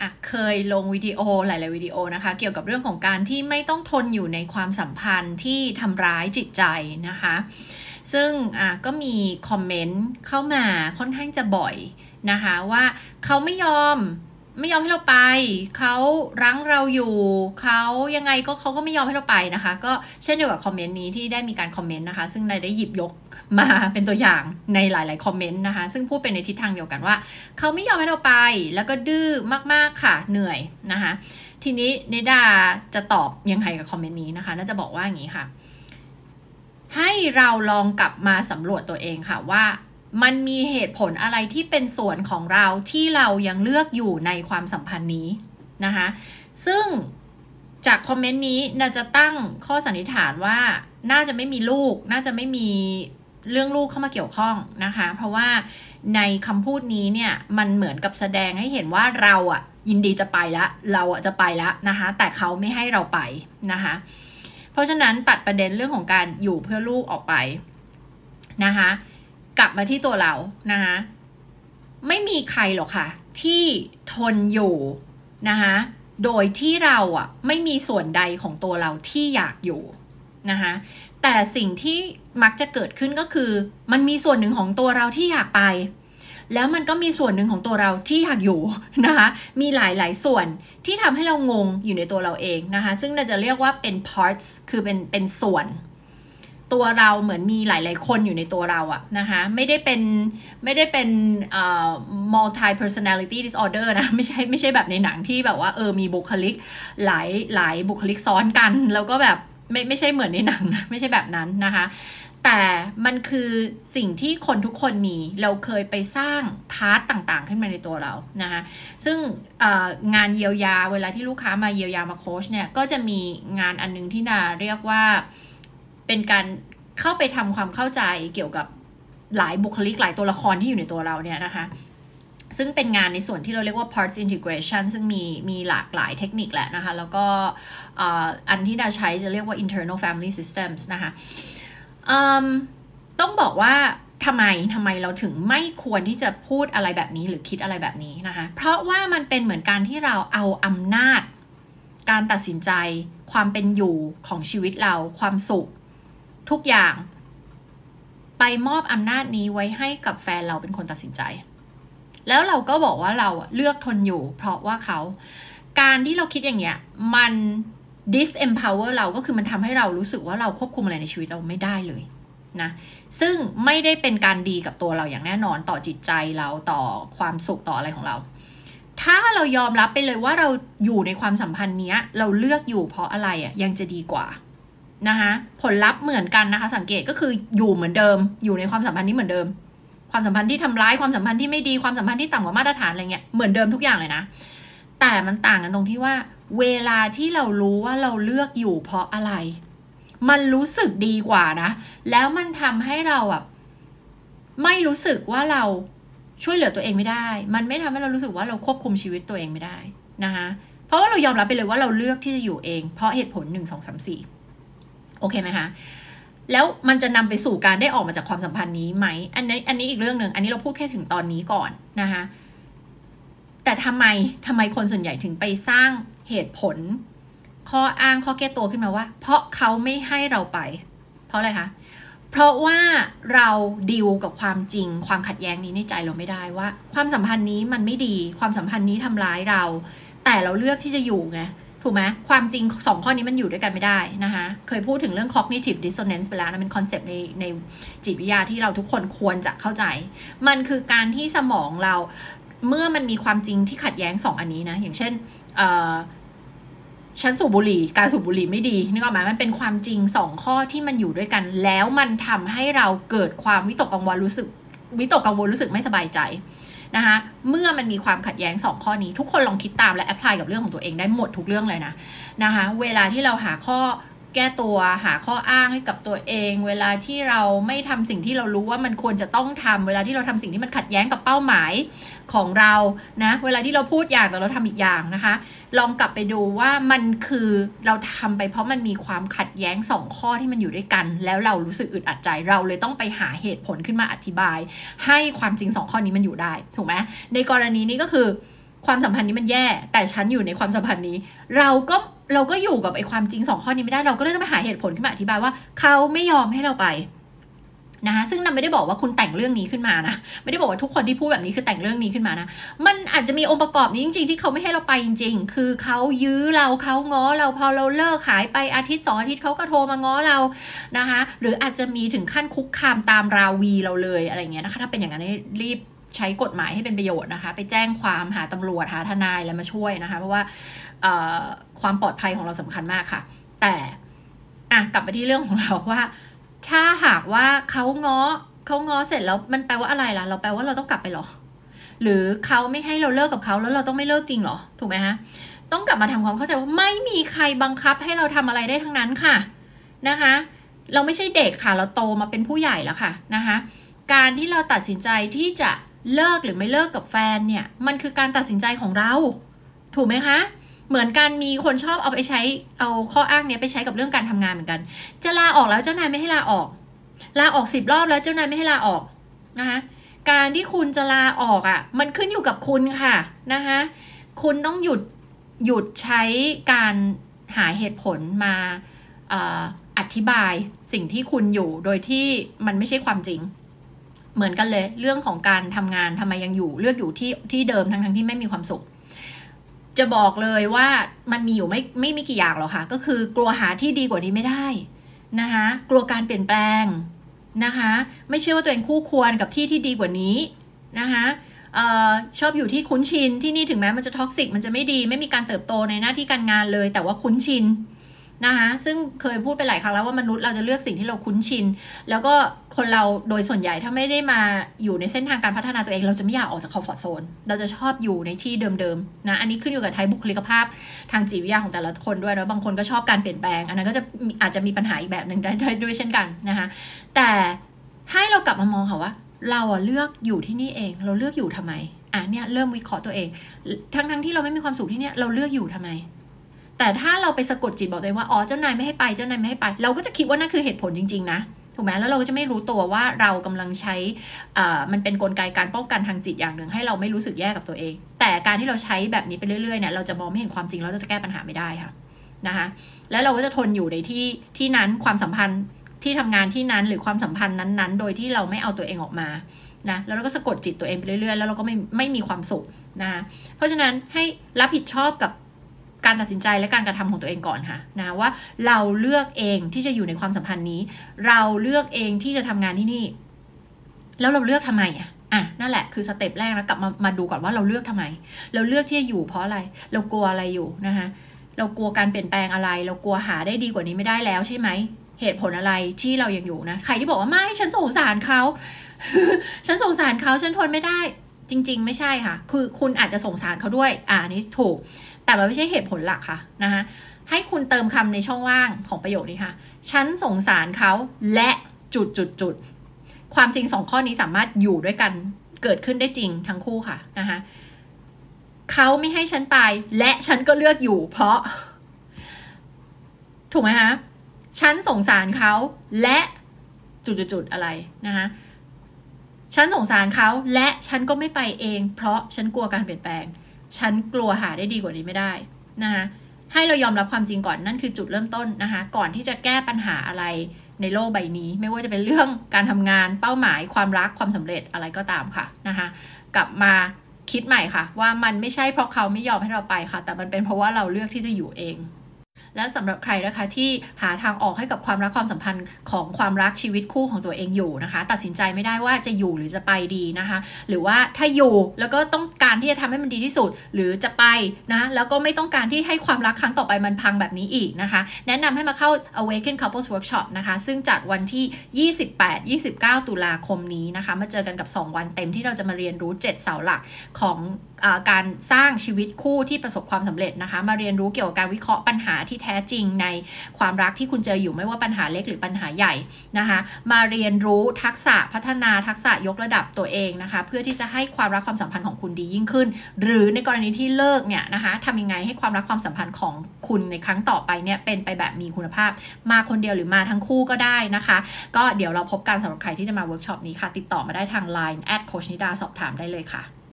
อะเคยลงวิดีโอหลาย ๆ วิดีโอนะคะ เกี่ยวกับเรื่องของการที่ไม่ต้องทนอยู่ในความสัมพันธ์ที่ทำร้ายจิตใจนะคะ ซึ่งอะก็มีคอมเมนต์เข้ามาค่อนข้างจะบ่อยนะคะว่าเขาไม่ยอม ไม่ยอมให้เราไป เขารั้งเราอยู่เขายังไงก็เขาก็ไม่ยอมให้เราไปนะคะ ก็เช่นเดียวกับคอมเมนต์นี้ที่ได้มีการคอมเมนต์นะคะ ซึ่งนายได้หยิบยกมาเป็นตัวอย่างในหลาย ๆ คอมเมนต์นะคะ ซึ่งพูดเป็นในทิศทางเดียวกันว่า เขาไม่ยอมให้เราไป แล้วก็ดื้อมาก ๆ ค่ะ เหนื่อยนะคะ ทีนี้เนดาจะตอบยังไงกับคอมเมนต์นี้นะคะ น่าจะบอกว่าอย่างนี้ค่ะ ให้เราลองกลับมาสำรวจตัวเองค่ะว่า มันมีเหตุผลอะไรที่เป็นส่วนของเราที่เรายังเลือกอยู่ในความสัมพันธ์นี้นะคะ ซึ่งจากคอมเมนต์นี้น่าจะตั้งข้อสันนิษฐานว่าน่าจะไม่มีลูก น่าจะไม่มีเรื่องลูกเข้ามาเกี่ยวข้องนะคะ เพราะว่าในคำพูดนี้เนี่ยมันเหมือนกับแสดงให้เห็นว่าเราอะยินดีจะไปแล้วเราอะจะไปแล้วนะคะ แต่เขาไม่ให้เราไปนะคะ เพราะฉะนั้นตัดประเด็นเรื่องของการอยู่เพื่อลูกออกไปนะคะ กลับมาที่ตัวเรานะคะไม่มีใครหรอกค่ะ ที่ทนอยู่นะคะโดยที่เราอะไม่มีส่วนใดของตัวเราที่อยากอยู่นะคะแต่สิ่งที่มักจะเกิดขึ้นก็คือ มันมีส่วนหนึ่งของตัวเราที่อยากไป แล้วมันก็มีส่วนหนึ่งของตัวเราที่อยากอยู่นะคะมีหลายๆส่วนที่ทำให้เรางงอยู่ในตัวเราเองนะคะซึ่งเราจะเรียกว่าเป็น parts คือเป็นเป็นส่วน ตัวเราเหมือนมีหลาย ๆ คนอยู่ในตัวเราอะนะคะ ไม่ได้เป็นไม่ได้เป็น multi personality disorder นะ ไม่ใช่ไม่ใช่แบบในหนังที่แบบว่าเออมีบุคลิกหลายหลายบุคลิกซ้อนกัน แล้วก็แบบไม่ไม่ใช่เหมือนในหนังนะ ไม่ใช่แบบนั้นนะคะ แต่มันคือสิ่งที่คนทุกคนมีเราเคยไปสร้าง part ต่างๆ ขึ้นมาในตัวเรานะคะซึ่งงานเยียวยาเวลาที่ลูกค้ามาเยียวยามาโค้ชเนี่ยก็จะมีงานอันนึงที่นาเรียกว่า เป็นการเข้าไปทำความเข้าใจเกี่ยวกับหลายบุคลิกหลายตัวละครที่อยู่ในตัวเราเนี่ยนะคะ ซึ่งเป็นงานในส่วนที่เราเรียกว่า parts integration ซึ่งมีมีหลากหลายเทคนิคแหละนะคะ แล้วก็อันที่ดาใช้จะเรียกว่า internal family systems นะคะต้องบอกว่าทำไมทำไมเราถึงไม่ควรที่จะพูดอะไรแบบนี้หรือคิดอะไรแบบนี้นะคะ เพราะว่ามันเป็นเหมือนการที่เราเอาอำนาจ การตัดสินใจ ความเป็นอยู่ของชีวิตเรา ความสุข ทุกอย่าง ไปมอบอำนาจนี้ไว้ให้กับแฟนเราเป็นคนตัดสินใจ แล้วเราก็บอกว่าเราเลือกทนอยู่ เพราะว่าเขา การที่เราคิดอย่างเงี้ย มัน disempower เราก็คือมันทำให้เรารู้สึกว่าเราควบคุมอะไรในชีวิตเราไม่ได้เลยนะซึ่งไม่ได้เป็นการดีกับตัวเราอย่างแน่นอนต่อจิตใจเราต่อความสุขต่ออะไรของเรา ถ้าเรายอมรับไปเลยว่าเราอยู่ในความสัมพันธ์นี้เราเลือกอยู่เพราะอะไรอะ่ะยังจะดีกว่า นะคะผลลัพธ์เหมือนกันนะคะ สังเกตก็คืออยู่เหมือนเดิม อยู่ในความสัมพันธ์นี้เหมือนเดิม ความสัมพันธ์ที่ทำร้ายความสัมพันธ์ที่ไม่ดีความสัมพันธ์ที่ต่ำกว่ามาตรฐานอะไรเงี้ยเหมือนเดิมทุกอย่างเลยนะ แต่มันต่างกันตรงที่ว่า เวลาที่เรารู้ว่าเราเลือกอยู่เพราะอะไร มันรู้สึกดีกว่านะ แล้วมันทำให้เราแบบไม่รู้สึกว่าเราช่วยเหลือตัวเองไม่ได้ มันไม่ทำให้เรารู้สึกว่าเราควบคุมชีวิตตัวเองไม่ได้นะคะเพราะว่าเรายอมรับไปเลยว่าเราเลือกที่จะอยู่เอง เพราะเหตุผลหนึ่งสองสามสี่ โอเคไหมคะแล้วมันจะนำไปสู่การได้ออกมาจากความสัมพันธ์นี้ไหม อันนี้อันนี้อีกเรื่องหนึ่ง อันนี้เราพูดแค่ถึงตอนนี้ก่อนนะคะ แต่ทำไมทำไมคนส่วนใหญ่ถึงไปสร้างเหตุผล ข้ออ้างข้อแก้ตัวขึ้นมาว่า เพราะเขาไม่ให้เราไป เพราะอะไรคะ เพราะว่าเราดิวกับความจริง ความขัดแย้งนี้ในใจเราไม่ได้ว่า ความสัมพันธ์นี้มันไม่ดี ความสัมพันธ์นี้ทำร้ายเรา แต่เราเลือกที่จะอยู่ไง ถูกไหมความจริงสองข้อนี้มันอยู่ด้วยกันไม่ได้นะคะเคยพูดถึงเรื่อง cognitive dissonance ไปแล้วนะเป็นคอนเซปต์ในในจิตวิทยาที่เราทุกคนควรจะเข้าใจ มันคือการที่สมองเราเมื่อมันมีความจริงที่ขัดแย้งสองอันนี้นะ อย่างเช่นฉันสูบบุหรี่ การสูบบุหรี่ไม่ดีนึกออกไหมมันเป็นความจริงสองข้อที่มันอยู่ด้วยกัน แล้วมันทำให้เราเกิดความวิตกกังวลรู้สึกวิตกกังวลรู้สึกไม่สบายใจ นะคะเมื่อมันมีความขัดแย้ง 2 ข้อนี้ ทุกคนลองคิดตามและแอพพลายกับเรื่องของตัวเองได้หมดทุกเรื่องเลยนะนะคะเวลาที่เราหาข้อ แก้ตัวหาข้ออ้างให้กับตัวเอง เวลาที่เราไม่ทำสิ่งที่เรารู้ว่ามันควรจะต้องทำเวลาที่เราทำสิ่งที่มันขัดแย้งกับเป้าหมายของเรานะเวลาที่เราพูดอย่างแต่เราทำอีกอย่างนะคะ ลองกลับไปดูว่ามันคือเราทำไปเพราะมันมีความขัดแย้งสองข้อที่มันอยู่ด้วยกัน แล้วเรารู้สึกอึดอัดใจเราเลยต้องไปหาเหตุผลขึ้นมาอธิบาย ให้ความจริงสองข้อนี้มันอยู่ได้ถูกไหมในกรณีนี้ก็คือ ความสัมพันธ์นี้มันแย่ แต่ฉันอยู่ในความสัมพันธ์นี้ เราก็เราก็อยู่กับไอ้ความจริงสองข้อนี้ไม่ได้เราก็เลยต้องไปหาเหตุผลขึ้นมาอธิบายว่าเขาไม่ยอมให้เราไปนะคะซึ่งนันไม่ได้บอกว่าคุณแต่งเรื่องนี้ขึ้นมานะไม่ได้บอกว่าทุกคนที่พูดแบบนี้คือแต่งเรื่องนี้ขึ้นมานะมันอาจจะมีองค์ประกอบนี้จริง ๆ ที่เขาไม่ให้เราไปจริง ๆ คือเขายื้อเราเขาง้อเราพอเราเลิกขายไปอาทิตย์สองอาทิตย์เขาก็โทรมาง้อเรานะคะหรืออาจจะมีถึงขั้นคุกคามตามราวีเราเลยอะไรเงี้ยนะคะถ้าเป็นอย่างนั้นรีบ ใช้กฎหมายให้เป็นประโยชน์นะคะ ไปแจ้งความหาตำรวจหาทนายแล้วมาช่วยนะคะ เพราะว่าความปลอดภัยของเราสำคัญมากค่ะ แต่อะกลับมาที่เรื่องของเราว่า ถ้าหากว่าเขาง้อเขาง้อเสร็จแล้วมันแปลว่าอะไรล่ะ เราแปลว่าเราต้องกลับไปหรอ หรือเขาไม่ให้เราเลิกกับเขาแล้วเราต้องไม่เลิกจริงหรอ ถูกไหมฮะ ต้องกลับมาทำความเข้าใจว่าไม่มีใครบังคับให้เราทำอะไรได้ทั้งนั้นค่ะนะคะ เราไม่ใช่เด็กค่ะ เราโตมาเป็นผู้ใหญ่แล้วค่ะนะคะ การที่เราตัดสินใจที่จะ เลิกหรือไม่เลิกกับแฟนเนี่ยมันคือการตัดสินใจของเรา ถูกไหมคะเหมือนกันมีคนชอบเอาไปใช้เอาข้ออ้างเนี้ยไปใช้กับเรื่องการทำงานเหมือนกัน จะลาออกแล้วเจ้านายไม่ให้ลาออกลาออกสิบรอบแล้วเจ้านายไม่ให้ลาออกนะคะการที่คุณจะลาออกอะ่ะ มันขึ้นอยู่กับคุณค่ะนะคะคุณต้องหยุดหยุดใช้การหาเหตุผลมาอธิบายสิ่งที่คุณอยู่โดยที่มันไม่ใช่ความจริง เหมือนกันเลย เรื่องของการทำงานทำไมยังอยู่เลือกอยู่ที่ที่เดิมทั้งทั้งที่ไม่มีความสุข จะบอกเลยว่ามันมีอยู่ไม่ไม่มีกี่อย่างหรอกค่ะ ก็คือกลัวหาที่ดีกว่านี้ไม่ได้นะคะกลัวการเปลี่ยนแปลงนะคะ ไม่เชื่อว่าตัวเองคู่ควรกับที่ที่ดีกว่านี้นะคะเออชอบอยู่ที่คุ้นชินที่นี่ถึงแม้มันจะ toxic มันจะไม่ดี ไม่มีการเติบโตในหน้าที่การงานเลย แต่ว่าคุ้นชิน นะคะซึ่งเคยพูดไปหลายครั้งแล้วว่ามนุษย์เราจะเลือกสิ่งที่เราคุ้นชิน แล้วก็คนเราโดยส่วนใหญ่ถ้าไม่ได้มาอยู่ในเส้นทางการพัฒนาตัวเองเราจะไม่อยากออกจาก comfort zone เราจะชอบอยู่ในที่เดิมๆนะอันนี้ขึ้นอยู่กับ type บุคลิกภาพทางจิตวิทยาของแต่ละคนด้วยแล้วบางคนก็ชอบการเปลี่ยนแปลง อันนั้นก็จะอาจจะมีปัญหาอีกแบบหนึ่งได้ด้วยเช่นกันนะคะแต่ให้เรากลับมามองค่ะว่าเราอะเลือกอยู่ที่นี่เอง เราเลือกอยู่ทำไมอะเนี่ยเริ่มวิเคราะห์ตัวเอง ทั้งทั้งที่เราไม่มีความสุขที่เนี่ยเราเลือกอยู่ทำไม แต่ถ้าเราไปสะกดจิตบอกตัวเองว่าอ๋อเจ้านายไม่ให้ไปเจ้านายไม่ให้ไป เราก็จะคิดว่านั่นคือเหตุผลจริง ๆ นะถูกไหมแล้วเราก็จะไม่รู้ตัวว่าเรากำลังใช้มันเป็นนกลไกการป้องกันทางจิตอย่างหนึ่งให้เราไม่รู้สึกแย่กับตัวเอง แต่การที่เราใช้แบบนี้ไปเรื่อยๆเนี่ยเราจะมองไม่เห็นความจริงเราจะแก้ปัญหาไม่ได้ค่ะนะคะแล้วเราก็จะทนอยู่ในที่ที่นั้นความสัมพันธ์ที่ทำงานที่นั้นหรือความสัมพันธ์นั้นๆ โดยที่เราไม่เอาตัวเองออกมานะแล้วเราก็สะกดจิตตัวเองไปเรื่อยๆ แล้วเราก็ไม่ไม่มีความสุขนะเพราะฉะนั้นให้รับผิดชอบกับ การตัดสินใจและการกระทำของตัวเองก่อนค่ะนะว่าเราเลือกเองที่จะอยู่ในความสัมพันธ์นี้ เราเลือกเองที่จะทำงานที่นี่ แล้วเราเลือกทำไมอะอะนั่นแหละคือสเต็ปแรกแล้วกลับมามาดูก่อนว่าเราเลือกทำไม เราเลือกที่จะอยู่เพราะอะไร เรากลัวอะไรอยู่นะคะเรากลัวการเปลี่ยนแปลงอะไร เรากลัวหาได้ดีกว่านี้ไม่ได้แล้วใช่ไหมเหตุผลอะไรที่เรายังอยู่นะใครที่บอกว่าไม่ฉันสงสารเขาฉันสงสารเขาฉันทนไม่ได้ จริง ๆ ไม่ใช่ค่ะ คือคุณอาจจะสงสารเขาด้วย อ่านี้ถูก แต่มันไม่ใช่เหตุผลหลักค่ะนะคะให้คุณเติมคำในช่องว่างของประโยคนี้ค่ะ ฉันสงสารเขาและจุดจุดจุดความจริงสองข้อนี้สามารถอยู่ด้วยกันเกิดขึ้นได้จริงทั้งคู่ค่ะนะคะเขาไม่ให้ฉันไป และฉันก็เลือกอยู่ เพราะ ถูกไหมคะฉันสงสารเขาและจุดๆอะไรนะคะฉันสงสารเขาและฉันก็ไม่ไปเอง เพราะฉันกลัวการเปลี่ยนแปลง ฉันกลัวหาได้ดีกว่านี้ไม่ได้นะคะให้เรายอมรับความจริงก่อนนั่นคือจุดเริ่มต้นนะคะ ก่อนที่จะแก้ปัญหาอะไรในโลกใบนี้ ไม่ว่าจะเป็นเรื่องการทำงานเป้าหมายความรักความสำเร็จอะไรก็ตามค่ะนะคะ กลับมาคิดใหม่ค่ะ ว่ามันไม่ใช่เพราะเขาไม่ยอมให้เราไปค่ะ แต่มันเป็นเพราะว่าเราเลือกที่จะอยู่เอง และสำหรับใครนะคะที่หาทางออกให้กับความรักความสัมพันธ์ของความรักชีวิตคู่ของตัวเองอยู่นะคะ ตัดสินใจไม่ได้ว่าจะอยู่หรือจะไปดีนะคะ หรือว่าถ้าอยู่แล้วก็ต้องการที่จะทำให้มันดีที่สุด หรือจะไปนะแล้วก็ไม่ต้องการที่ให้ความรักครั้งต่อไปมันพังแบบนี้อีกนะคะ แนะนำให้มาเข้า Awaken Couples Workshop นะคะ ซึ่งจัดวันที่ 28-29 ตุลาคมนี้นะคะ มาเจอกันกับ 2 วันเต็มที่เราจะมาเรียนรู้ 7 เสาหลักของ การสร้างชีวิตคู่ที่ประสบความสำเร็จนะคะ มาเรียนรู้เกี่ยวกับการวิเคราะห์ปัญหาที่แท้จริงในความรักที่คุณเจออยู่ไม่ว่าปัญหาเล็กหรือปัญหาใหญ่นะคะ มาเรียนรู้ทักษะพัฒนาทักษะยกระดับตัวเองนะคะ เพื่อที่จะให้ความรักความสัมพันธ์ของคุณดียิ่งขึ้น หรือในกรณีที่เลิกเนี่ยนะคะทำยังไงให้ความรักความสัมพันธ์ของคุณในครั้งต่อไปเนี่ยเป็นไปแบบมีคุณภาพ มาคนเดียวหรือมาทั้งคู่ก็ได้นะคะ ก็เดี๋ยวเราพบกันสำหรับใครที่จะมาเวิร์กช็อปนี้ค่ะ ติดต่อมาได้ทาง Line add โค้ชนิดาสอบถามได้เลยค่ะ